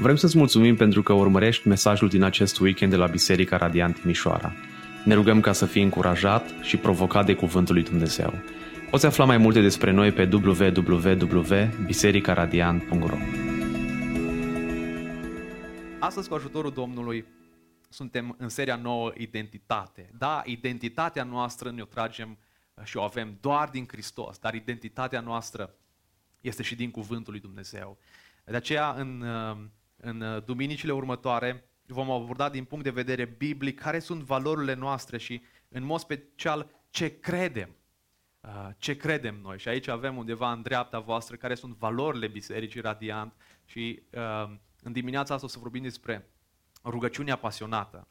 Vrem să-ți mulțumim pentru că urmărești mesajul din acest weekend de la Biserica Radiant Timișoara. Ne rugăm ca să fii încurajat și provocat de Cuvântul lui Dumnezeu. Poți afla mai multe despre noi pe www.bisericaradiant.ro Astăzi, cu ajutorul Domnului, suntem în seria nouă Identitate. Da, identitatea noastră ne-o tragem și o avem doar din Hristos, dar identitatea noastră este și din Cuvântul lui Dumnezeu. De aceea, în, în duminicile următoare, vom aborda din punct de vedere biblic care sunt valorile noastre și, în mod special, ce credem. Ce credem noi. Și aici avem undeva în dreapta voastră care sunt valorile Bisericii Radiant și în dimineața asta o să vorbim despre rugăciunea pasionată.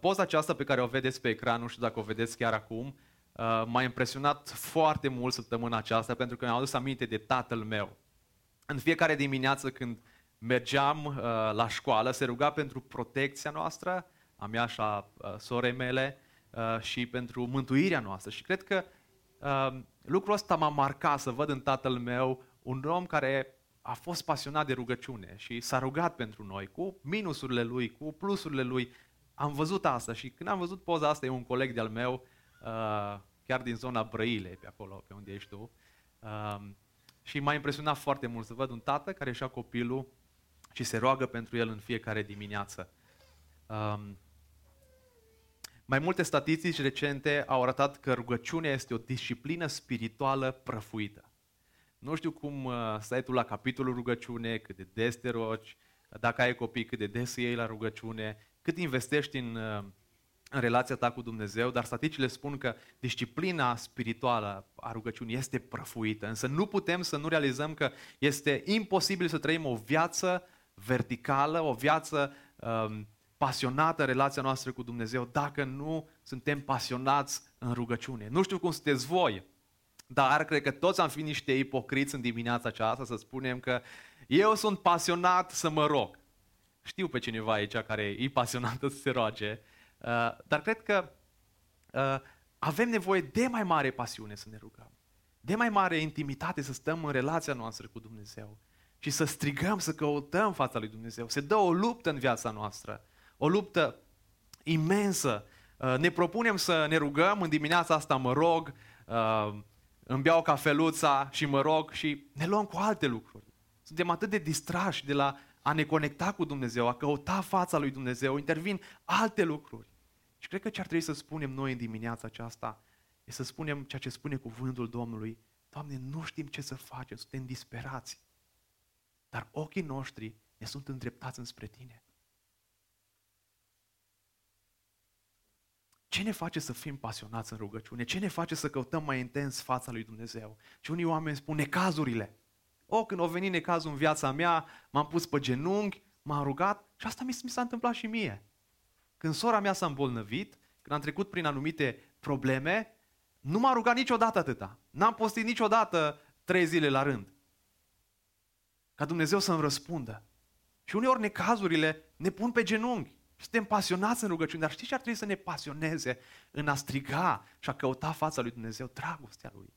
Poza aceasta pe care o vedeți pe ecran, nu știu dacă o vedeți chiar acum, m-a impresionat foarte mult săptămâna aceasta pentru că mi-am adus aminte de tatăl meu. În fiecare dimineață când mergeam uh, la școală, se ruga pentru protecția noastră, a mea și a uh, sorei mele, uh, și pentru mântuirea noastră. Și cred că uh, lucrul ăsta m-a marcat să văd în tatăl meu un om care a fost pasionat de rugăciune și s-a rugat pentru noi, cu minusurile lui, cu plusurile lui. Am văzut asta și când am văzut poza asta, e un coleg de-al meu, uh, chiar din zona Brăile, pe acolo, pe unde ești tu, uh, și m-a impresionat foarte mult să văd un tată care și-a copilul și se roagă pentru el în fiecare dimineață. Um, mai multe statistici recente au arătat că rugăciunea este o disciplină spirituală prăfuită. Nu știu cum uh, stai tu la capitolul rugăciune, cât de des te rogi, dacă ai copii, cât de des iei la rugăciune, cât investești în, uh, în relația ta cu Dumnezeu, dar statisticile spun că disciplina spirituală a rugăciunii este prăfuită. Însă nu putem să nu realizăm că este imposibil să trăim o viață verticală, o viață um, pasionată în relația noastră cu Dumnezeu, dacă nu suntem pasionați în rugăciune. Nu știu cum sunteți voi, dar cred că toți am fi niște ipocriți în dimineața aceasta să spunem că eu sunt pasionat să mă rog. Știu pe cineva aici care e pasionată să se roage, uh, dar cred că uh, avem nevoie de mai mare pasiune să ne rugăm, de mai mare intimitate să stăm în relația noastră cu Dumnezeu și să strigăm, să căutăm fața lui Dumnezeu. Se dă o luptă în viața noastră, o luptă imensă. Uh, ne propunem să ne rugăm, în dimineața asta mă rog, uh, îmi beau cafeluța și mă rog și ne luăm cu alte lucruri. Suntem atât de distrași de la a ne conecta cu Dumnezeu, a căuta fața lui Dumnezeu, intervin alte lucruri. Și cred că ce ar trebui să spunem noi în dimineața aceasta e să spunem ceea ce spune cuvântul Domnului. Doamne, nu știm ce să facem, suntem disperați dar ochii noștri ne sunt îndreptați înspre tine. Ce ne face să fim pasionați în rugăciune? Ce ne face să căutăm mai intens fața lui Dumnezeu? Și unii oameni spun necazurile. O, când au venit necazul în viața mea, m-am pus pe genunchi, m-am rugat și asta mi s-a întâmplat și mie. Când sora mea s-a îmbolnăvit, când am trecut prin anumite probleme, nu m-a rugat niciodată atâta. N-am postit niciodată trei zile la rând ca Dumnezeu să-mi răspundă. Și uneori necazurile ne pun pe genunchi. Suntem pasionați în rugăciune, dar știți ce ar trebui să ne pasioneze în a striga și a căuta fața lui Dumnezeu? Dragostea lui.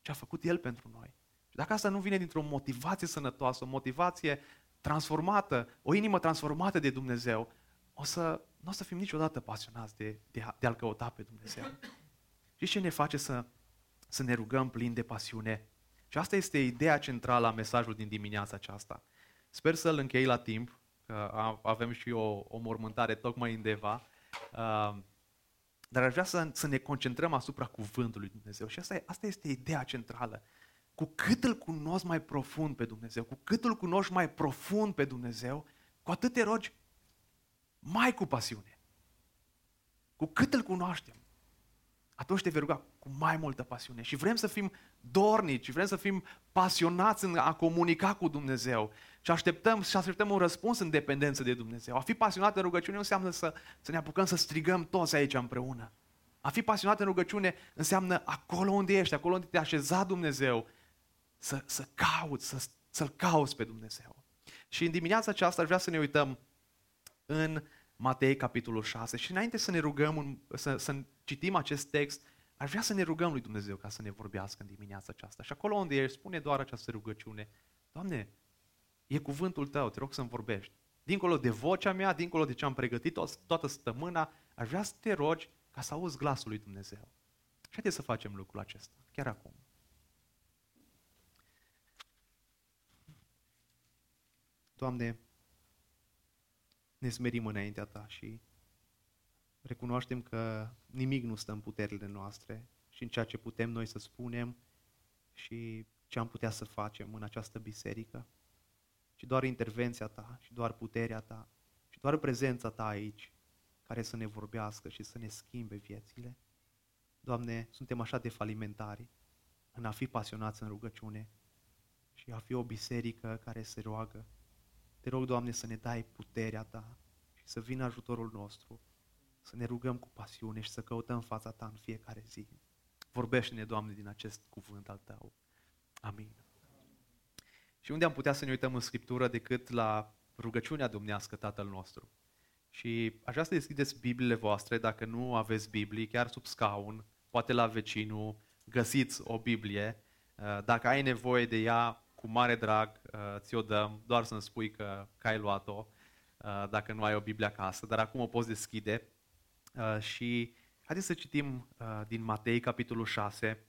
Ce a făcut El pentru noi. Și dacă asta nu vine dintr-o motivație sănătoasă, o motivație transformată, o inimă transformată de Dumnezeu, o să, nu o să fim niciodată pasionați de, de, de a-L căuta pe Dumnezeu. Și ce ne face să, să ne rugăm plin de pasiune și asta este ideea centrală a mesajului din dimineața aceasta. Sper să-l închei la timp, că avem și o, o mormântare tocmai undeva. Uh, dar aș vrea să, să ne concentrăm asupra cuvântului Dumnezeu. Și asta, asta este ideea centrală. Cu cât îl cunosc mai profund pe Dumnezeu, cu cât îl cunoști mai profund pe Dumnezeu, cu atât te rogi mai cu pasiune. Cu cât îl cunoaștem, atunci te vei ruga cu mai multă pasiune. Și vrem să fim dornici, vrem să fim pasionați în a comunica cu Dumnezeu. Și așteptăm, și așteptăm un răspuns în dependență de Dumnezeu. A fi pasionat în rugăciune înseamnă să, să ne apucăm să strigăm toți aici împreună. A fi pasionat în rugăciune înseamnă acolo unde ești, acolo unde te-a așezat Dumnezeu, să, să cauți, să, să-L cauți pe Dumnezeu. Și în dimineața aceasta aș vrea să ne uităm în Matei, capitolul 6. Și înainte să ne rugăm, să, să citim acest text, aș vrea să ne rugăm lui Dumnezeu ca să ne vorbească în dimineața aceasta. Și acolo unde El spune doar această rugăciune, Doamne, E cuvântul tău, te rog să-mi vorbești. Dincolo de vocea mea, dincolo de ce am pregătit toată săptămâna, aș vrea să te rogi ca să auzi glasul lui Dumnezeu. Și haideți să facem lucrul acesta, chiar acum. Doamne, ne smerim înaintea Ta și recunoaștem că nimic nu stă în puterile noastre și în ceea ce putem noi să spunem și ce am putea să facem în această biserică, ci doar intervenția Ta și doar puterea Ta și doar prezența Ta aici care să ne vorbească și să ne schimbe viețile. Doamne, suntem așa de falimentari în a fi pasionați în rugăciune și a fi o biserică care se roagă. Te rog, Doamne, să ne dai puterea Ta și să vină ajutorul nostru, să ne rugăm cu pasiune și să căutăm fața Ta în fiecare zi. Vorbește-ne, Doamne, din acest cuvânt al Tău. Amin. Și unde am putea să ne uităm în Scriptură decât la rugăciunea dumnească Tatăl nostru? Și aș vrea să deschideți Bibliile voastre, dacă nu aveți Biblie, chiar sub scaun, poate la vecinul, găsiți o Biblie. Uh, dacă ai nevoie de ea, cu mare drag uh, ți-o dăm, doar să-mi spui că, că ai luat-o, uh, dacă nu ai o Biblie acasă, dar acum o poți deschide. Și haideți să citim din Matei, capitolul 6,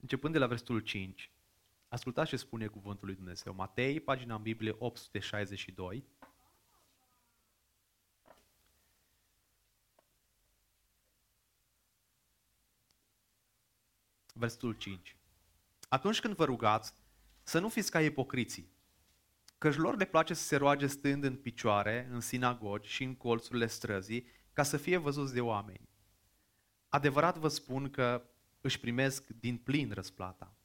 începând de la versetul 5. Ascultați ce spune cuvântul lui Dumnezeu. Matei, pagina în Biblie 862. Versetul 5. Atunci când vă rugați, să nu fiți ca ipocriții, căci lor le place să se roage stând în picioare, în sinagogi și în colțurile străzii, ca să fie văzuți de oameni. Adevărat vă spun că își primesc din plin răsplata.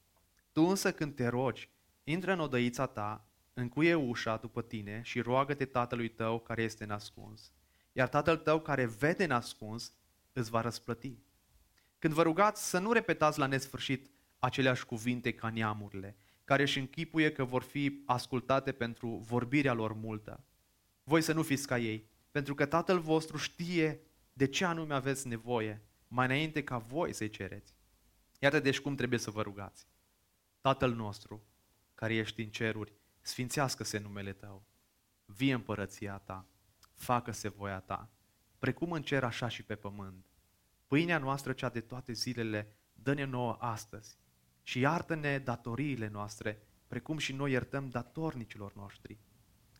Tu însă când te rogi, intră în odăița ta, încuie ușa după tine și roagă-te tatălui tău care este nascuns. Iar tatăl tău care vede nascuns îți va răsplăti. Când vă rugați să nu repetați la nesfârșit aceleași cuvinte ca neamurile, care își închipuie că vor fi ascultate pentru vorbirea lor multă. Voi să nu fiți ca ei, pentru că Tatăl vostru știe de ce anume aveți nevoie, mai înainte ca voi să-i cereți. Iată deci cum trebuie să vă rugați. Tatăl nostru, care ești în ceruri, sfințească-se numele Tău, vie împărăția Ta, facă-se voia Ta, precum în cer așa și pe pământ. Pâinea noastră, cea de toate zilele, dă-ne nouă astăzi și iartă-ne datoriile noastre, precum și noi iertăm datornicilor noștri.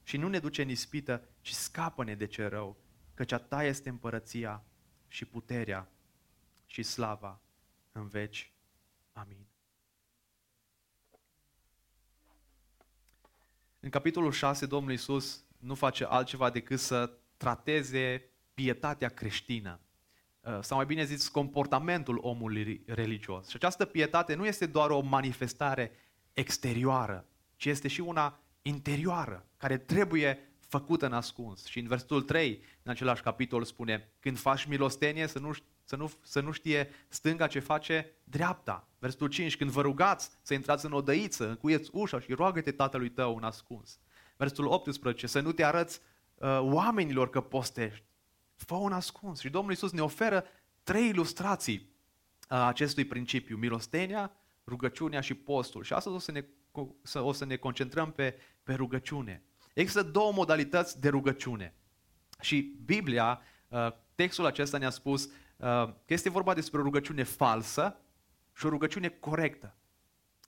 Și nu ne duce în ispită, ci scapă-ne de ce rău, căci a Ta este împărăția și puterea și slava în veci. Amin. În capitolul 6, Domnul Iisus nu face altceva decât să trateze pietatea creștină. Uh, sau mai bine zis, comportamentul omului religios. Și această pietate nu este doar o manifestare exterioară, ci este și una interioară, care trebuie făcută în ascuns. Și în versetul 3, în același capitol, spune, când faci milostenie, să nu, să nu, să nu știe stânga ce face dreapta. Versetul 5, când vă rugați să intrați în odăiță, încuieți ușa și roagă-te tatălui tău în ascuns. Versetul 18, să nu te arăți uh, oamenilor că postești, fă un ascuns. Și Domnul Iisus ne oferă trei ilustrații a acestui principiu, milostenia, rugăciunea și postul. Și astăzi o să ne, o să ne concentrăm pe, pe rugăciune. Există două modalități de rugăciune. Și Biblia, uh, textul acesta ne-a spus uh, că este vorba despre o rugăciune falsă și o rugăciune corectă.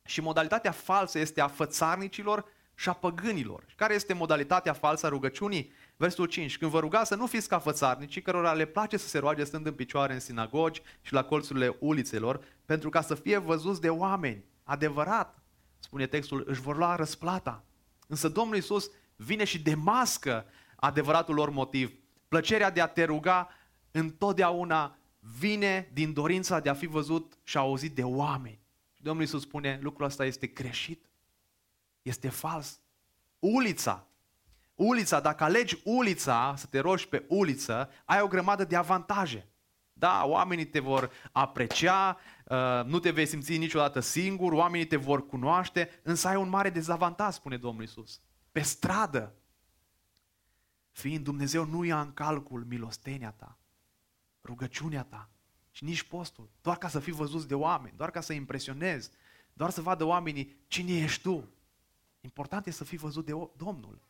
Și modalitatea falsă este a fățarnicilor și a păgânilor. Care este modalitatea falsă a rugăciunii? Versul 5. Când vă rugați să nu fiți ca fățarnicii, cărora le place să se roage stând în picioare în sinagogi și la colțurile ulițelor, pentru ca să fie văzuți de oameni. Adevărat, spune textul, își vor lua răsplata. Însă Domnul Iisus vine și demască adevăratul lor motiv. Plăcerea de a te ruga întotdeauna vine din dorința de a fi văzut și auzit de oameni. Și Domnul Iisus spune, lucrul ăsta este greșit, este fals. Ulița, ulița, dacă alegi ulița, să te rogi pe uliță, ai o grămadă de avantaje. Da, oamenii te vor aprecia, uh, nu te vei simți niciodată singur, oamenii te vor cunoaște, însă ai un mare dezavantaj, spune Domnul Iisus. Pe stradă, fiind Dumnezeu nu ia în calcul milostenia ta, rugăciunea ta și nici postul, doar ca să fii văzut de oameni, doar ca să impresionezi, doar să vadă oamenii cine ești tu. Important e să fii văzut de Domnul.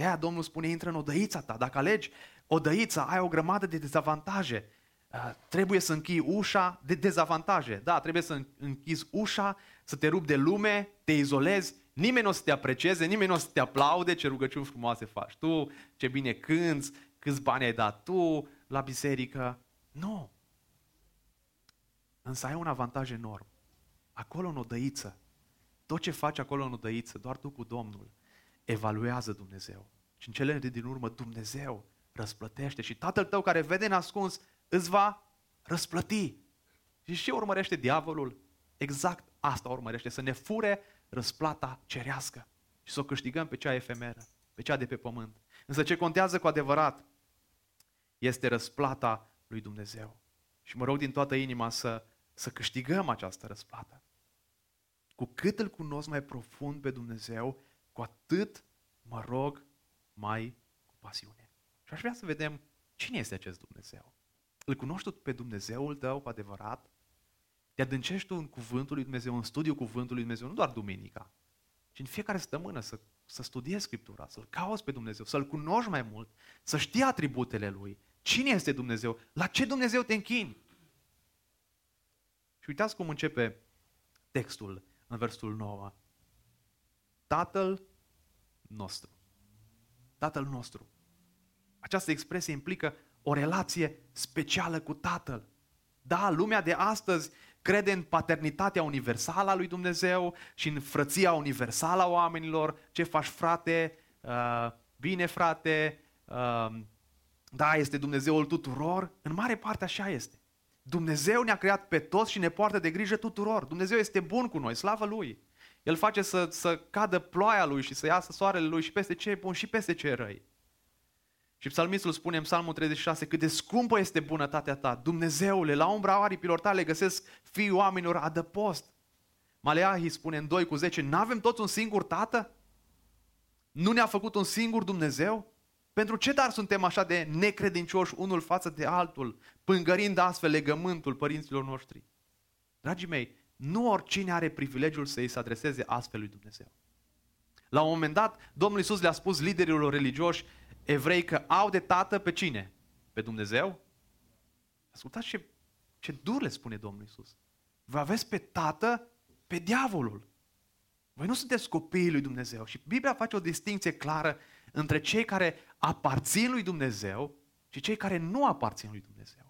De aia Domnul spune, intră în odăița ta. Dacă alegi odăița, ai o grămadă de dezavantaje. Uh, trebuie să închii ușa de dezavantaje. Da, trebuie să închizi ușa, să te rupi de lume, te izolezi, nimeni nu o să te aprecieze, nimeni nu o să te aplaude ce rugăciuni frumoase faci tu, ce bine cânți, câți bani ai dat tu la biserică. Nu. Însă ai un avantaj enorm. Acolo în odăiță, tot ce faci acolo în odăiță, doar tu cu Domnul, evaluează Dumnezeu. Și în cele din urmă Dumnezeu răsplătește și Tatăl tău care vede ascuns îți va răsplăti. Și ce urmărește diavolul? Exact asta urmărește, să ne fure răsplata cerească și să o câștigăm pe cea efemeră, pe cea de pe pământ. Însă ce contează cu adevărat este răsplata lui Dumnezeu. Și mă rog din toată inima să, să câștigăm această răsplată. Cu cât îl cunosc mai profund pe Dumnezeu, cu atât mă rog mai cu pasiune. Și aș vrea să vedem cine este acest Dumnezeu. Îl cunoști tu pe Dumnezeul tău cu adevărat? Te adâncești tu în cuvântul lui Dumnezeu, în studiul cuvântului lui Dumnezeu, nu doar duminica, ci în fiecare săptămână să, să studiezi Scriptura, să-L cauți pe Dumnezeu, să-L cunoști mai mult, să știi atributele Lui. Cine este Dumnezeu? La ce Dumnezeu te închini? Și uitați cum începe textul în versul 9. Tatăl nostru. Tatăl nostru. Această expresie implică o relație specială cu Tatăl. Da, lumea de astăzi crede în paternitatea universală a lui Dumnezeu și în frăția universală a oamenilor. Ce faci, frate? Uh, bine, frate? Uh, da, este Dumnezeul tuturor. În mare parte așa este. Dumnezeu ne-a creat pe toți și ne poartă de grijă tuturor. Dumnezeu este bun cu noi, slavă Lui. El face să, să cadă ploaia Lui și să iasă soarele Lui și peste ce e bun și peste ce e răi. Și psalmistul spune în psalmul 36 cât de scumpă este bunătatea ta. Dumnezeule, la umbra aripilor tale găsesc fiii oamenilor adăpost. Maleahi spune în 2 cu 10, n-avem toți un singur tată? Nu ne-a făcut un singur Dumnezeu? Pentru ce dar suntem așa de necredincioși unul față de altul, pângărind astfel legământul părinților noștri? Dragii mei, nu oricine are privilegiul să îi se adreseze astfel lui Dumnezeu. La un moment dat, Domnul Iisus le-a spus liderilor religioși evrei că au de tată pe cine? Pe Dumnezeu? Ascultați ce, ce dur le spune Domnul Iisus. Vă aveți pe tată pe diavolul. Voi nu sunteți copiii lui Dumnezeu. Și Biblia face o distinție clară între cei care aparțin lui Dumnezeu și cei care nu aparțin lui Dumnezeu.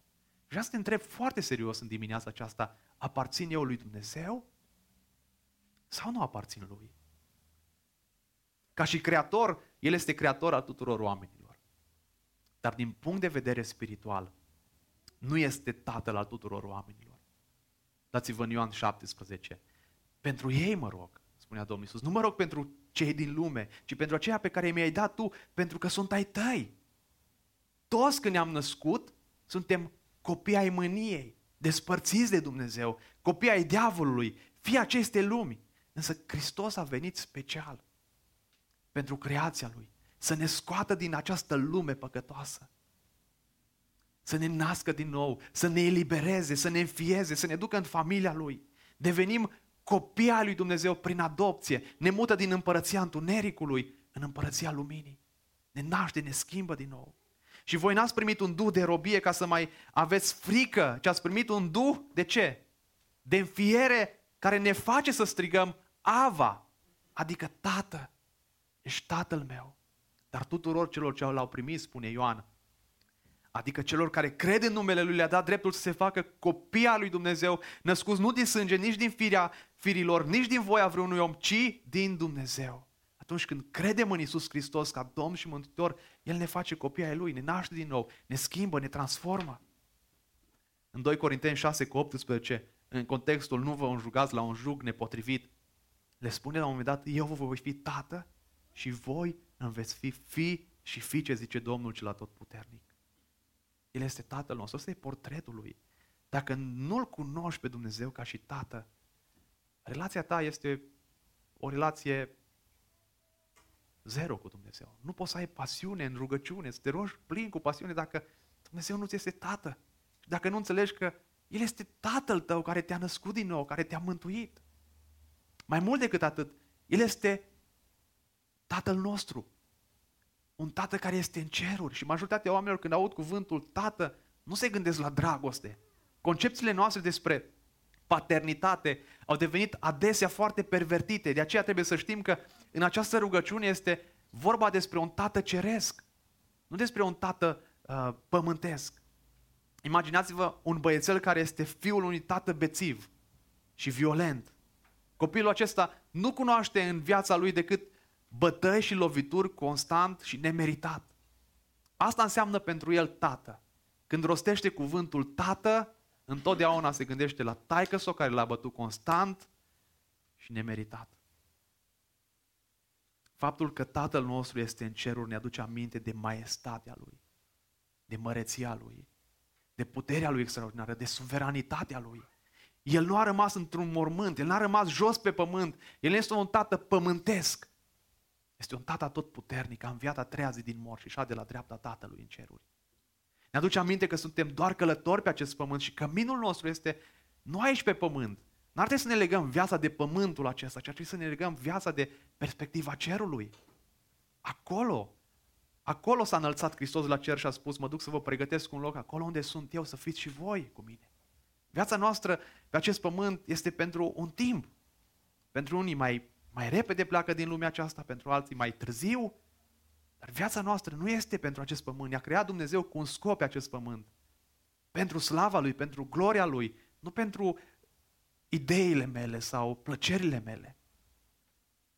Vreau să te întreb foarte serios în dimineața aceasta, aparțin eu lui Dumnezeu sau nu aparțin lui? Ca și creator, El este creator al tuturor oamenilor. Dar din punct de vedere spiritual, nu este tatăl al tuturor oamenilor. Dați-vă în Ioan 17. Pentru ei mă rog, spunea Domnul Iisus. Nu mă rog pentru cei din lume, ci pentru aceia pe care mi-ai dat tu, pentru că sunt ai tăi. Toți când ne-am născut, suntem copii ai mâniei, despărțiți de Dumnezeu, copii ai diavolului, fii aceste lumi. Însă Hristos a venit special pentru creația Lui, să ne scoată din această lume păcătoasă, să ne nască din nou, să ne elibereze, să ne înfieze, să ne ducă în familia Lui. Devenim copii al lui Dumnezeu prin adopție, ne mută din împărăția întunericului în împărăția luminii. Ne naște, ne schimbă din nou. Și voi n-ați primit un duh de robie ca să mai aveți frică, ci ați primit un duh de ce? De înfiere care ne face să strigăm Ava, adică Tată. Ești tatăl meu. Dar tuturor celor ce l-au primit, spune Ioan, adică celor care cred în numele Lui, le-a dat dreptul să se facă copii al lui Dumnezeu, născuți nu din sânge, nici din firea firilor, nici din voia vreunui om, ci din Dumnezeu. Atunci când credem în Isus Hristos ca Domn și Mântuitor, El ne face copii ai Lui, ne naște din nou, ne schimbă, ne transformă. În 2 Corinteni 6 cu 18, în contextul nu vă înjugați la un jug nepotrivit, le spune la un moment dat, eu vă voi fi tată și voi îmi veți fi fi și fiice, zice Domnul cel puternic. El este Tatăl nostru, ăsta e portretul lui. Dacă nu-L cunoști pe Dumnezeu ca și Tată, relația ta este o relație zero cu Dumnezeu. Nu poți să ai pasiune în rugăciune, să te rogi plin cu pasiune dacă Dumnezeu nu ți este Tată. Și dacă nu înțelegi că El este Tatăl tău care te-a născut din nou, care te-a mântuit. Mai mult decât atât, El este Tatăl nostru. Un tată care este în ceruri. Și majoritatea oamenilor când aud cuvântul tată, nu se gândesc la dragoste. Concepțiile noastre despre paternitate au devenit adesea foarte pervertite. De aceea trebuie să știm că în această rugăciune este vorba despre un tată ceresc, nu despre un tată uh, pământesc. Imaginați-vă un băiețel care este fiul unui tată bețiv și violent. Copilul acesta nu cunoaște în viața lui decât bătăi și lovituri constant și nemeritat. Asta înseamnă pentru el tată. Când rostește cuvântul tată, întotdeauna se gândește la taică sau care l-a bătut constant și nemeritat. Faptul că Tatăl nostru este în ceruri ne aduce aminte de maestatea Lui, de măreția Lui, de puterea Lui extraordinară, de suveranitatea Lui. El nu a rămas într-un mormânt, El n-a rămas jos pe pământ, El este un tată pământesc. Este un tată tot puternic, a înviat a treia zi din mor și de la dreapta Tatălui în ceruri. Ne aduce aminte că suntem doar călători pe acest pământ și căminul nostru este nu aici pe pământ. N-ar trebui să ne legăm viața de pământul acesta, ci ar trebui să ne legăm viața de perspectiva cerului. Acolo, acolo s-a înălțat Hristos la cer și a spus, mă duc să vă pregătesc un loc acolo unde sunt eu, să fiți și voi cu mine. Viața noastră pe acest pământ este pentru un timp. Pentru unii mai, mai repede pleacă din lumea aceasta, pentru alții mai târziu, dar viața noastră nu este pentru acest pământ. Ne-a creat Dumnezeu cu un scop pe acest pământ. Pentru slava Lui, pentru gloria Lui, nu pentru ideile mele sau plăcerile mele.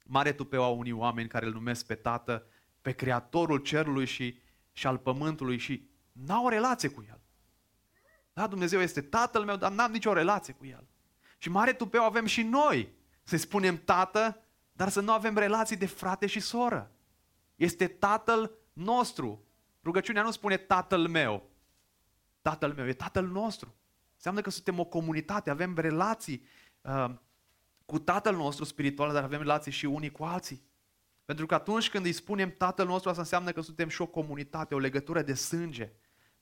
Mare tupeu au unii oameni care îl numesc pe Tată, pe Creatorul cerului și, și al pământului și n-au o relație cu El. Da, Dumnezeu este Tatăl meu, dar n-am nicio relație cu El. Și mare tupeu avem și noi să spunem Tată, dar să nu avem relații de frate și soră. Este Tatăl nostru. Rugăciunea nu spune Tatăl meu. Tatăl meu, e Tatăl nostru. Înseamnă că suntem o comunitate, avem relații uh, cu Tatăl nostru spiritual, dar avem relații și unii cu alții. Pentru că atunci când îi spunem Tatăl nostru, asta înseamnă că suntem și o comunitate, o legătură de sânge,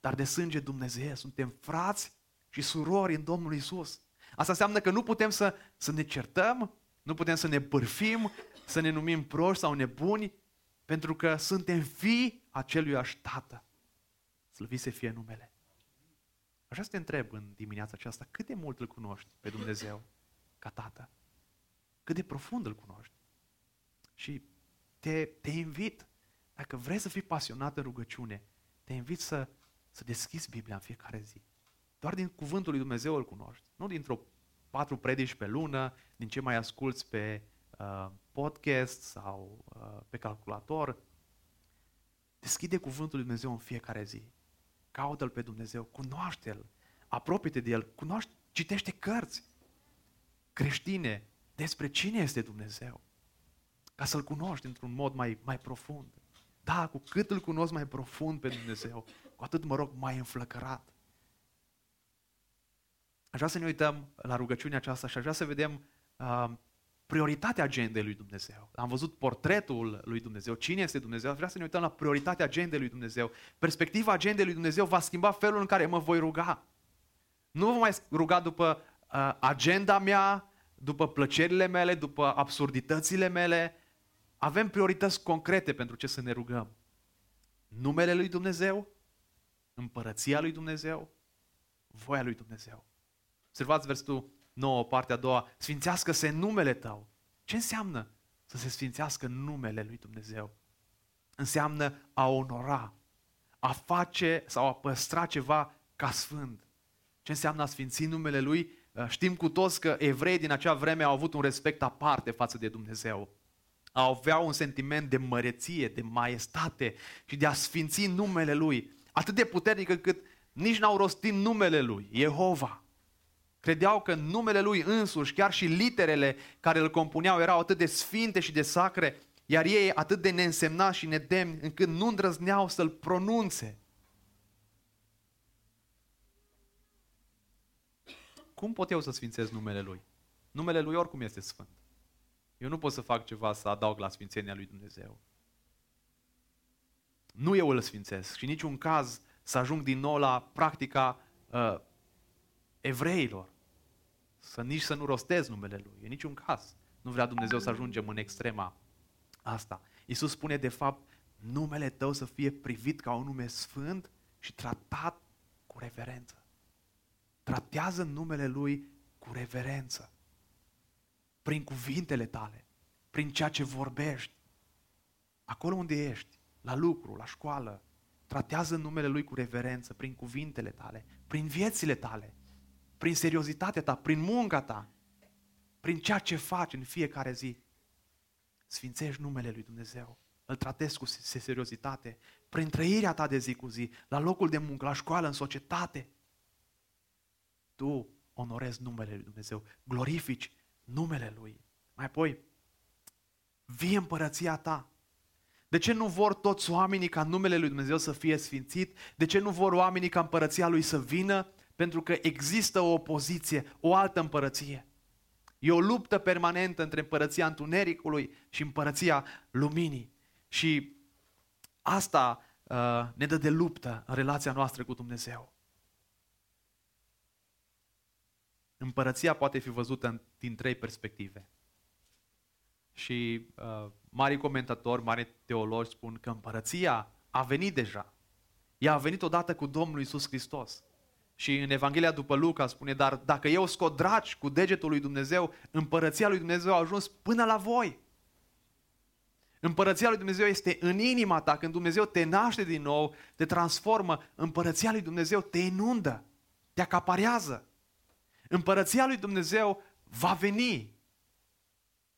dar de sânge Dumnezeu. Suntem frați și surori în Domnul Isus. Asta înseamnă că nu putem să, să ne certăm, nu putem să ne bârfim, să ne numim proști sau nebuni, pentru că suntem fii aceluiași Tată. Slăvit să fie numele. Așa să te întreb în dimineața aceasta, cât de mult îl cunoști pe Dumnezeu ca Tată? Cât de profund îl cunoști? Și te, te invit, dacă vrei să fii pasionat în rugăciune, te invit să, să deschizi Biblia în fiecare zi. Doar din cuvântul lui Dumnezeu îl cunoști. Nu dintr-o patru predici pe lună, din ce mai asculți pe uh, podcast sau uh, pe calculator. Deschide cuvântul lui Dumnezeu în fiecare zi. Caută-L pe Dumnezeu, cunoaște-L, apropie de El, cunoaște, citește cărți creștine despre cine este Dumnezeu, ca să-L cunoști într-un mod mai, mai profund. Da, cu cât îl cunosc mai profund pe Dumnezeu, cu atât mă rog mai înflăcărat. Aș vrea să ne uităm la rugăciunea aceasta și aș vrea să vedem uh, prioritatea agendei lui Dumnezeu. Am văzut portretul lui Dumnezeu, cine este Dumnezeu, vreau să ne uităm la prioritatea agendei lui Dumnezeu. Perspectiva agendei lui Dumnezeu va schimba felul în care mă voi ruga. Nu vă mai ruga după uh, agenda mea, după plăcerile mele, după absurditățile mele. Avem priorități concrete pentru ce să ne rugăm. Numele lui Dumnezeu, împărăția lui Dumnezeu, voia lui Dumnezeu. Observați versetul 9, partea a doua, sfințească-se numele tău. Ce înseamnă să se sfințească numele lui Dumnezeu? Înseamnă a onora, a face sau a păstra ceva ca sfânt. Ce înseamnă a sfinți numele lui? Uh, știm cu toți că evrei din acea vreme au avut un respect aparte față de Dumnezeu. Au aveau un sentiment de măreție, de maestate și de a sfinți numele lui. Atât de puternic încât nici n-au rostit numele lui, Jehova. Credeau că numele lui însuși, chiar și literele care îl compuneau erau atât de sfinte și de sacre, iar ei atât de neînsemnați și nedemni, încât nu îndrăzneau să-l pronunțe. Cum pot eu să sfințez numele lui? Numele lui oricum este sfânt. Eu nu pot să fac ceva să adaug la sfințenia lui Dumnezeu. Nu eu îl sfințesc și niciun caz să ajung din nou la practica uh, evreilor. Să nici să nu rostez numele lui, în niciun caz. Nu vrea Dumnezeu să ajungem în extrema asta. Iisus spune de fapt, numele tău să fie privit ca un nume sfânt și tratat cu reverență. Tratează numele Lui cu reverență. Prin cuvintele tale, prin ceea ce vorbești, acolo unde ești, la lucru, la școală, tratează numele Lui cu reverență, prin cuvintele tale, prin viețile tale, prin seriozitatea ta, prin munca ta, prin ceea ce faci în fiecare zi. Sfințești numele Lui Dumnezeu, îl tratezi cu seriozitate, prin trăirea ta de zi cu zi, la locul de muncă, la școală, în societate. Tu onorezi numele Lui Dumnezeu, glorifici numele Lui. Mai apoi, vie împărăția ta. De ce nu vor toți oamenii ca numele Lui Dumnezeu să fie sfințit? De ce nu vor oamenii ca împărăția Lui să vină? Pentru că există o opoziție, o altă împărăție. E o luptă permanentă între împărăția întunericului și împărăția luminii. Și asta uh, ne dă de luptă în relația noastră cu Dumnezeu. Împărăția poate fi văzută din trei perspective. Și uh, mari comentatori, mari teologi spun că împărăția a venit deja. Ea a venit odată cu Domnul Isus Hristos. Și în Evanghelia după Luca spune, dar dacă eu scot dragi cu degetul lui Dumnezeu, împărăția lui Dumnezeu a ajuns până la voi. Împărăția lui Dumnezeu este în inima ta. Când Dumnezeu te naște din nou, te transformă, împărăția lui Dumnezeu te inundă, te acaparează. Împărăția lui Dumnezeu va veni.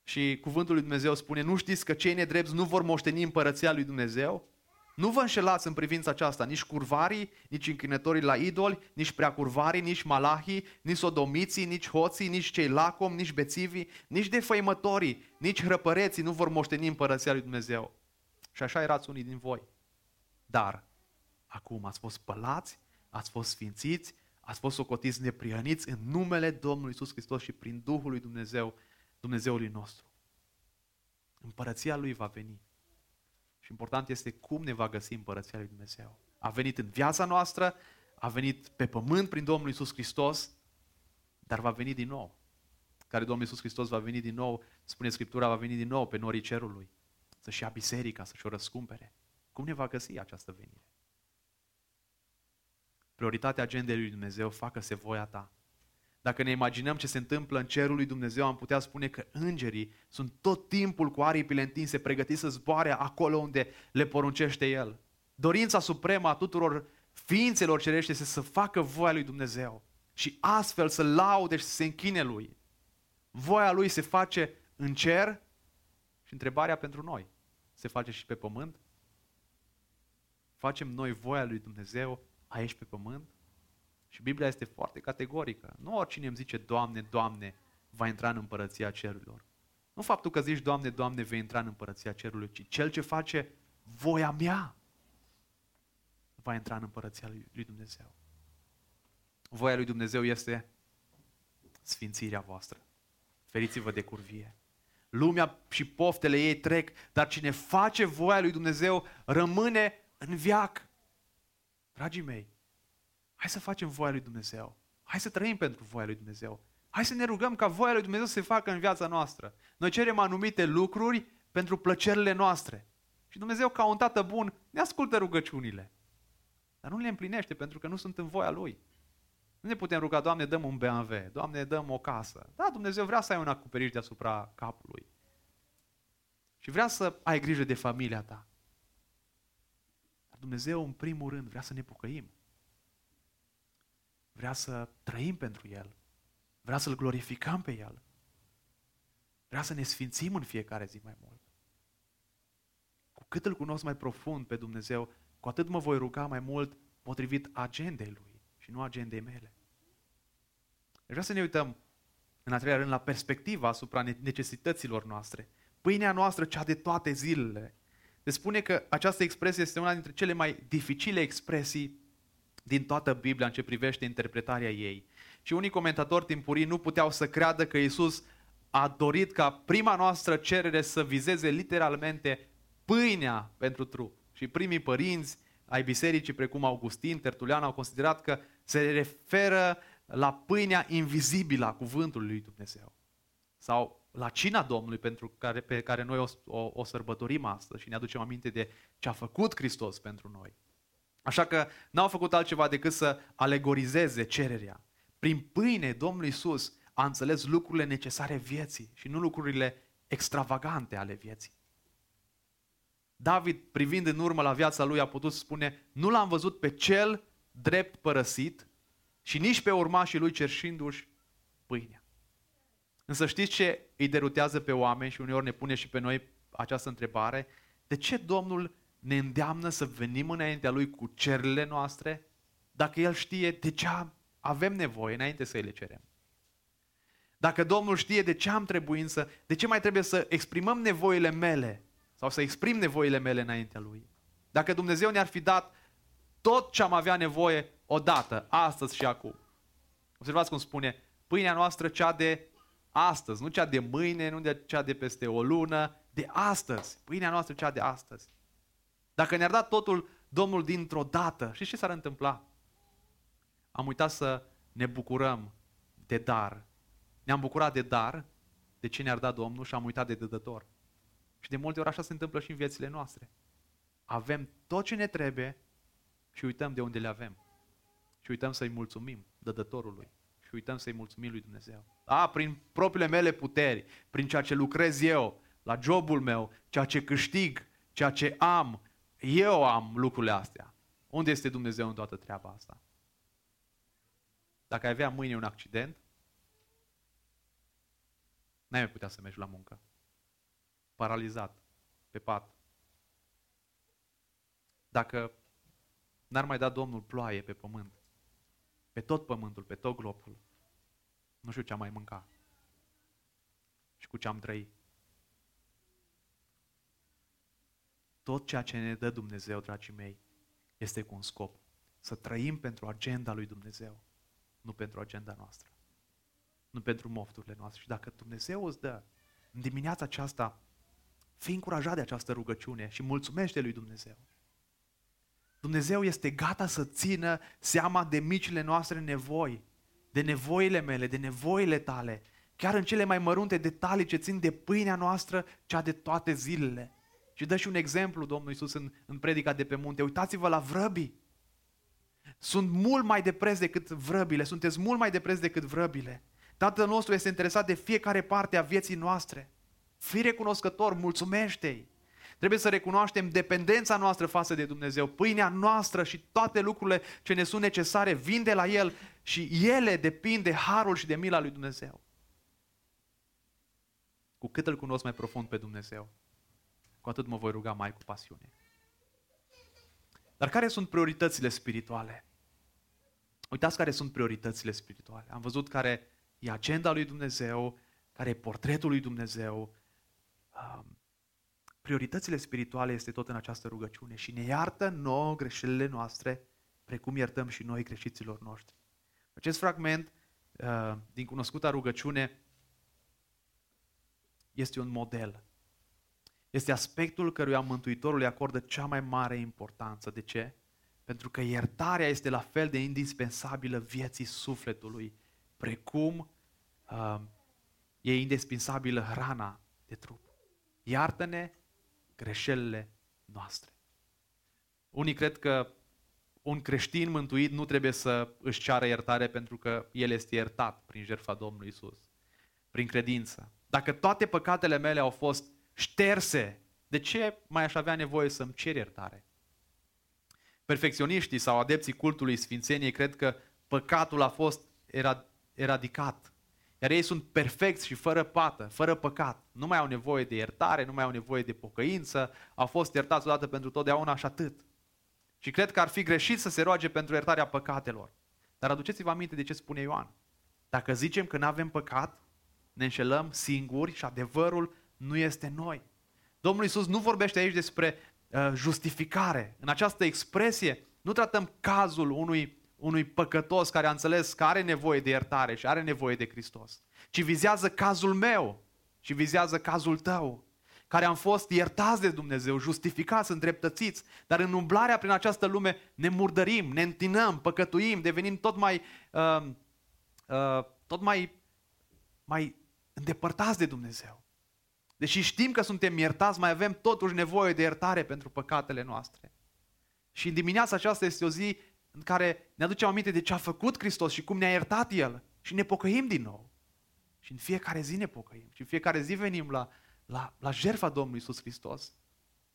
Și cuvântul lui Dumnezeu spune, nu știți că cei nedrepți nu vor moșteni împărăția lui Dumnezeu? Nu vă înșelați în privința aceasta, nici curvarii, nici închinătorii la idoli, nici preacurvarii, nici malahii, nici sodomiții, nici hoții, nici cei lacom, nici bețivii, nici defăimătorii, nici hrăpăreții nu vor moșteni împărăția lui Dumnezeu. Și așa erați unii din voi. Dar, acum ați fost spălați, ați fost sfințiți, ați fost socotiți neprioniți în numele Domnului Isus Hristos și prin Duhul lui Dumnezeu, Dumnezeului nostru. Împărăția Lui va veni. Și important este cum ne va găsi împărăția lui Dumnezeu. A venit în viața noastră, a venit pe pământ prin Domnul Isus Hristos, dar va veni din nou. Care Domnul Isus Hristos va veni din nou, spune Scriptura, va veni din nou pe norii cerului, să-și ia biserica, să-și o răscumpere. Cum ne va găsi această venire? Prioritatea agendei lui Dumnezeu, facă-se voia ta. Dacă ne imaginăm ce se întâmplă în cerul lui Dumnezeu, am putea spune că îngerii sunt tot timpul cu aripile întinse, pregătiți să zboare acolo unde le poruncește El. Dorința supremă a tuturor ființelor cerești este să facă voia lui Dumnezeu și astfel să laude și să se închine Lui. Voia Lui se face în cer și întrebarea pentru noi, se face și pe pământ? Facem noi voia lui Dumnezeu aici pe pământ? Și Biblia este foarte categorică. Nu oricine îmi zice, Doamne, Doamne, va intra în împărăția cerurilor. Nu faptul că zici, Doamne, Doamne, vei intra în împărăția cerului, ci cel ce face voia mea va intra în împărăția lui Dumnezeu. Voia lui Dumnezeu este sfințirea voastră. Feriți-vă de curvie. Lumea și poftele ei trec, dar cine face voia lui Dumnezeu rămâne în viac. Dragii mei, Hai să facem voia lui Dumnezeu. Hai să trăim pentru voia lui Dumnezeu. Hai să ne rugăm ca voia lui Dumnezeu să se facă în viața noastră. Noi cerem anumite lucruri pentru plăcerile noastre. Și Dumnezeu, ca un tată bun, ne ascultă rugăciunile. Dar nu le împlinește pentru că nu sunt în voia Lui. Nu ne putem ruga, Doamne, dăm un BMW, Doamne, dăm o casă. Da, Dumnezeu vrea să ai un acoperiș deasupra capului. Și vrea să ai grijă de familia ta. Dar Dumnezeu, în primul rând, vrea să ne pucăim vrea să trăim pentru El, vrea să-L glorificăm pe El, vrea să ne sfințim în fiecare zi mai mult. Cu cât îl cunosc mai profund pe Dumnezeu, cu atât mă voi ruga mai mult potrivit agendei Lui și nu agendei mele. Deci vreau să ne uităm în a treia rând la perspectiva asupra necesităților noastre. Pâinea noastră, cea de toate zilele. Se spune că această expresie este una dintre cele mai dificile expresii din toată Biblia în ce privește interpretarea ei. Și unii comentatori timpurii nu puteau să creadă că Isus a dorit ca prima noastră cerere să vizeze literalmente pâinea pentru trup. Și primii părinți ai bisericii, precum Augustin, Tertulian, au considerat că se referă la pâinea invizibilă a cuvântului lui Dumnezeu. Sau la cina Domnului pentru care, pe care noi o, o, o sărbătorim astăzi și ne aducem aminte de ce a făcut Hristos pentru noi. Așa că n-au făcut altceva decât să alegorizeze cererea. Prin pâine, Domnul Iisus a înțeles lucrurile necesare vieții și nu lucrurile extravagante ale vieții. David, privind în urmă la viața lui, a putut spune, nu l-am văzut pe cel drept părăsit și nici pe urmașii lui cerșindu-și pâinea. Însă știți ce îi derutează pe oameni și uneori ne pune și pe noi această întrebare? De ce Domnul ne îndeamnă să venim înaintea Lui cu cererile noastre, dacă El știe de ce avem nevoie înainte să îi le cerem? Dacă Domnul știe de ce am trebuință, de ce mai trebuie să exprimăm nevoile mele sau să exprim nevoile mele înaintea Lui? Dacă Dumnezeu ne-ar fi dat tot ce am avea nevoie odată, astăzi și acum. Observați cum spune, pâinea noastră cea de astăzi, nu cea de mâine, nu de cea de peste o lună, de astăzi. Pâinea noastră cea de astăzi. Dacă ne-ar da totul Domnul dintr-o dată, și ce s-ar întâmpla? Am uitat să ne bucurăm de dar. Ne-am bucurat de dar, de ce ne-ar da Domnul și am uitat de dădător. Și de multe ori așa se întâmplă și în viețile noastre. Avem tot ce ne trebuie și uităm de unde le avem. Și uităm să-i mulțumim dădătorului. Și uităm să-i mulțumim lui Dumnezeu. A, prin propriile mele puteri, prin ceea ce lucrez eu, la jobul meu, ceea ce câștig, ceea ce am, eu am lucrurile astea. Unde este Dumnezeu în toată treaba asta? Dacă ai avea mâine un accident, n-ai mai putea să mergi la muncă. Paralizat, pe pat. Dacă n-ar mai da Domnul ploaie pe pământ, pe tot pământul, pe tot globul, nu știu ce am mai mânca și cu ce am trăit. Tot ceea ce ne dă Dumnezeu, dragii mei, este cu un scop. Să trăim pentru agenda lui Dumnezeu, nu pentru agenda noastră. Nu pentru mofturile noastre. Și dacă Dumnezeu îți dă în dimineața aceasta, fii încurajat de această rugăciune și mulțumește lui Dumnezeu. Dumnezeu este gata să țină seama de micile noastre nevoi, de nevoile mele, de nevoile tale, chiar în cele mai mărunte detalii ce țin de pâinea noastră, cea de toate zilele. Și dă și un exemplu Domnul Iisus în, în predica de pe munte. Uitați-vă la vrăbii. Sunt mult mai de preț decât vrăbile, sunteți mult mai de preț decât vrăbile. Tatăl nostru este interesat de fiecare parte a vieții noastre. Fii recunoscător, mulțumește-i. Trebuie să recunoaștem dependența noastră față de Dumnezeu. Pâinea noastră și toate lucrurile ce ne sunt necesare vin de la El și ele depind de harul și de mila lui Dumnezeu. Cu cât îl cunosc mai profund pe Dumnezeu, cu atât mă voi ruga mai cu pasiune. Dar care sunt prioritățile spirituale? Uitați care sunt prioritățile spirituale. Am văzut care e agenda lui Dumnezeu, care e portretul lui Dumnezeu. Um, prioritățile spirituale este tot în această rugăciune și ne iartă nouă greșelile noastre, precum iertăm și noi greșiților noștri. Acest fragment uh, din cunoscuta rugăciune este un model este aspectul căruia Mântuitorul îi acordă cea mai mare importanță. De ce? Pentru că iertarea este la fel de indispensabilă vieții sufletului, precum uh, e indispensabilă hrana de trup. Iartă-ne greșelile noastre. Unii cred că un creștin mântuit nu trebuie să își ceară iertare pentru că el este iertat prin jertfa Domnului Isus, prin credință. Dacă toate păcatele mele au fost șterse, de ce mai aș avea nevoie să-mi cer iertare? Perfecționiștii sau adepții cultului Sfințeniei cred că păcatul a fost eradicat. Iar ei sunt perfecți și fără pată, fără păcat. Nu mai au nevoie de iertare, nu mai au nevoie de pocăință, au fost iertați odată pentru totdeauna și atât. Și cred că ar fi greșit să se roage pentru iertarea păcatelor. Dar aduceți-vă aminte de ce spune Ioan. Dacă zicem că nu avem păcat, ne înșelăm singuri și adevărul nu este noi. Domnul Iisus nu vorbește aici despre uh, justificare. În această expresie nu tratăm cazul unui, unui păcătos care a înțeles că are nevoie de iertare și are nevoie de Hristos, ci vizează cazul meu și vizează cazul tău, care am fost iertați de Dumnezeu, justificați, îndreptățiți, dar în umblarea prin această lume ne murdărim, ne întinăm, păcătuim, devenim tot mai, uh, uh, tot mai, mai îndepărtați de Dumnezeu. Deși știm că suntem iertați, mai avem totuși nevoie de iertare pentru păcatele noastre. Și în dimineața aceasta este o zi în care ne aducem aminte de ce a făcut Hristos și cum ne-a iertat El și ne pocăim din nou. Și în fiecare zi ne pocăim și în fiecare zi venim la, la, la jertfa Domnului Isus Hristos,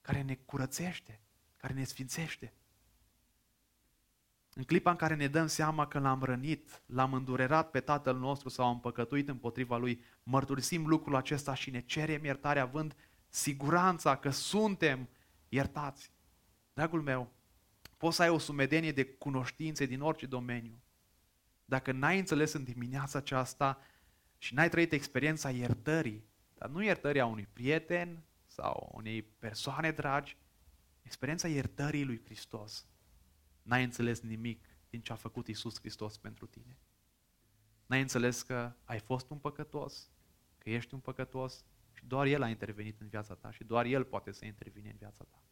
care ne curățește, care ne sfințește. În clipa în care ne dăm seama că l-am rănit, l-am îndurerat pe Tatăl nostru sau am păcătuit împotriva Lui, mărturisim lucrul acesta și ne cerem iertare având siguranța că suntem iertați. Dragul meu, poți să ai o sumedenie de cunoștințe din orice domeniu. Dacă n-ai înțeles în dimineața aceasta și n-ai trăit experiența iertării, dar nu iertării a unui prieten sau unei persoane dragi, experiența iertării lui Hristos, n-ai înțeles nimic din ce a făcut Isus Hristos pentru tine. N-ai înțeles că ai fost un păcătos, că ești un păcătos și doar El a intervenit în viața ta și doar El poate să intervine în viața ta.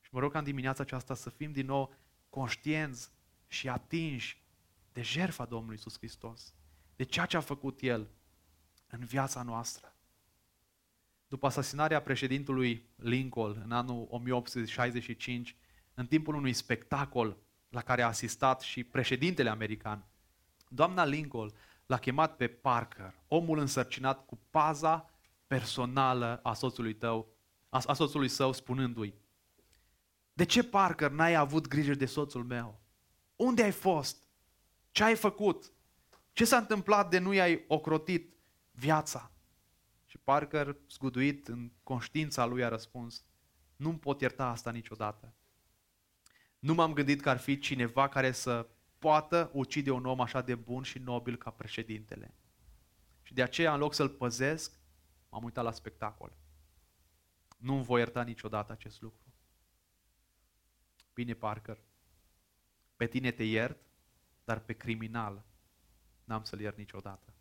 Și mă rog ca în dimineața aceasta să fim din nou conștienți și atinși de jertfa Domnului Isus Hristos, de ceea ce a făcut El în viața noastră. După asasinarea președintului Lincoln în anul 1865, în timpul unui spectacol la care a asistat și președintele american, doamna Lincoln l-a chemat pe Parker, omul însărcinat cu paza personală a soțului tău, a, a soțului său, spunându-i, de ce, Parker, n-ai avut grijă de soțul meu? Unde ai fost? Ce ai făcut? Ce s-a întâmplat de nu i-ai ocrotit viața? Și Parker, zguduit în conștiința lui, a răspuns, nu-mi pot ierta asta niciodată. Nu m-am gândit că ar fi cineva care să poată ucide un om așa de bun și nobil ca președintele. Și de aceea, în loc să-l păzesc, m-am uitat la spectacol. Nu-mi voi ierta niciodată acest lucru. Bine, Parker, pe tine te iert, dar pe criminal n-am să-l iert niciodată.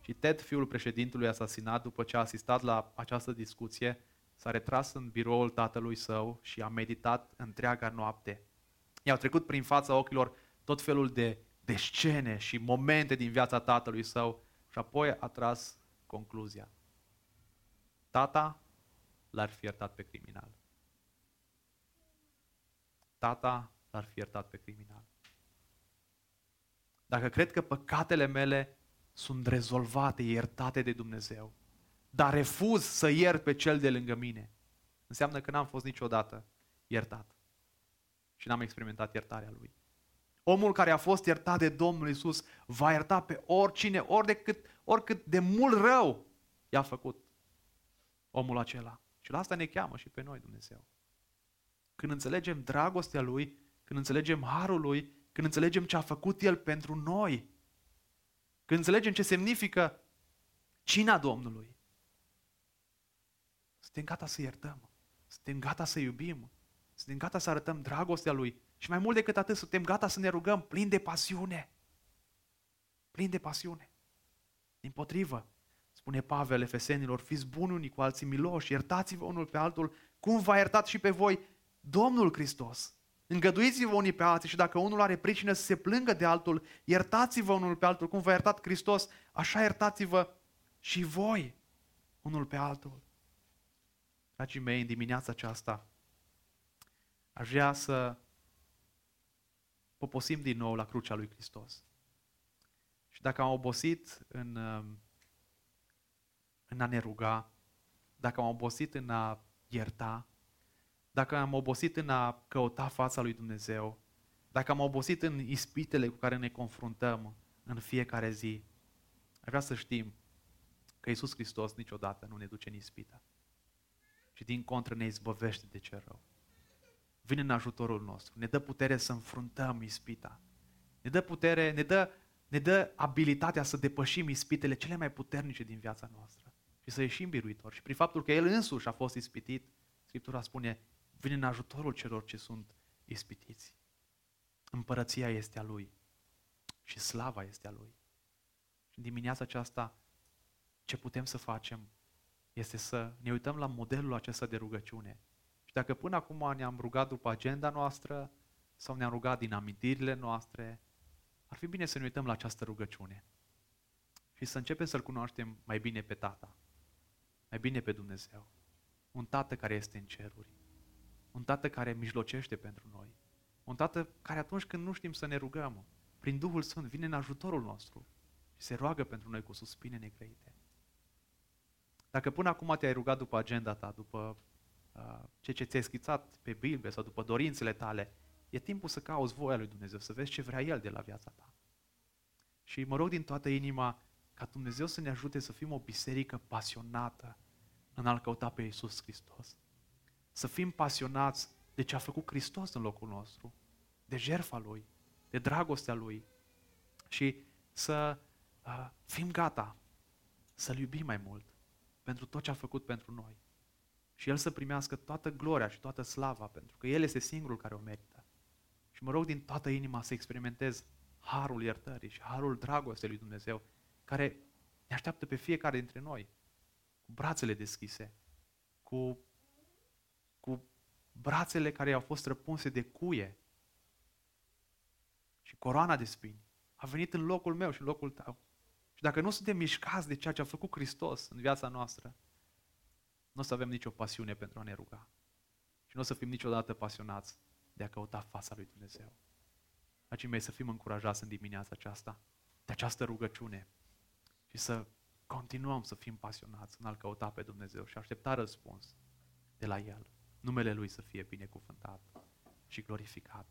Și Ted, fiul președintelui asasinat, după ce a asistat la această discuție, s-a retras în biroul tatălui său și a meditat întreaga noapte. I-au trecut prin fața ochilor tot felul de, de scene și momente din viața tatălui său și apoi a tras concluzia. Tata l-ar fi iertat pe criminal. Tata l-ar fi iertat pe criminal. Dacă cred că păcatele mele sunt rezolvate, iertate de Dumnezeu, dar refuz să iert pe cel de lângă mine, înseamnă că n-am fost niciodată iertat și n-am experimentat iertarea lui. Omul care a fost iertat de Domnul Isus va ierta pe oricine, ori de cât, oricât de mult rău i-a făcut omul acela. Și la asta ne cheamă și pe noi Dumnezeu. Când înțelegem dragostea Lui, când înțelegem harul Lui, când înțelegem ce a făcut El pentru noi, când înțelegem ce semnifică cina Domnului, suntem gata să iertăm, suntem gata să iubim, suntem gata să arătăm dragostea Lui și mai mult decât atât, suntem gata să ne rugăm plin de pasiune. Plin de pasiune. Din potrivă, spune Pavel Efesenilor, fiți buni unii cu alții miloși, iertați-vă unul pe altul, cum v-a iertat și pe voi Domnul Hristos. Îngăduiți-vă unii pe alții și dacă unul are pricină să se plângă de altul, iertați-vă unul pe altul, cum v-a iertat Hristos, așa iertați-vă și voi unul pe altul. Dragii mei, în dimineața aceasta, aș vrea să poposim din nou la crucea lui Hristos. Și dacă am obosit în, um, în a ne ruga, dacă am obosit în a ierta, dacă am obosit în a căuta fața lui Dumnezeu, dacă am obosit în ispitele cu care ne confruntăm în fiecare zi, aș vrea să știm că Iisus Hristos niciodată nu ne duce în ispită, și din contră ne izbăvește de ce rău. Vine în ajutorul nostru, ne dă putere să înfruntăm ispita, ne dă putere, ne dă, ne dă abilitatea să depășim ispitele cele mai puternice din viața noastră și să ieșim biruitori. Și prin faptul că El însuși a fost ispitit, Scriptura spune, vine în ajutorul celor ce sunt ispitiți. Împărăția este a Lui și slava este a Lui. Și în dimineața aceasta, ce putem să facem este să ne uităm la modelul acesta de rugăciune. Și dacă până acum ne-am rugat după agenda noastră sau ne-am rugat din amintirile noastre, ar fi bine să ne uităm la această rugăciune. și să începem să-L cunoaștem mai bine pe Tata, mai bine pe Dumnezeu. Un Tată care este în ceruri, un Tată care mijlocește pentru noi, un Tată care atunci când nu știm să ne rugăm, prin Duhul Sfânt vine în ajutorul nostru și se roagă pentru noi cu suspine negrăite. Dacă până acum te-ai rugat după agenda ta, după uh, ceea ce ți-ai schițat pe Biblie sau după dorințele tale, e timpul să cauți voia lui Dumnezeu, să vezi ce vrea El de la viața ta. Și mă rog din toată inima ca Dumnezeu să ne ajute să fim o biserică pasionată în a-L căuta pe Iisus Hristos. Să fim pasionați de ce a făcut Hristos în locul nostru, de jertfa Lui, de dragostea Lui și să uh, fim gata să-L iubim mai mult pentru tot ce a făcut pentru noi. Și El să primească toată gloria și toată slava, pentru că El este singurul care o merită. Și mă rog din toată inima să experimentez harul iertării și harul dragostei lui Dumnezeu, care ne așteaptă pe fiecare dintre noi, cu brațele deschise, cu, cu brațele care au fost răpunse de cuie și coroana de spini. A venit în locul meu și în locul tău. Și dacă nu suntem mișcați de ceea ce a făcut Hristos în viața noastră, nu o să avem nicio pasiune pentru a ne ruga. Și nu o să fim niciodată pasionați de a căuta fața lui Dumnezeu. Dragii mei, să fim încurajați în dimineața aceasta de această rugăciune și să continuăm să fim pasionați în a-L căuta pe Dumnezeu și aștepta răspuns de la El. Numele Lui să fie binecuvântat și glorificat.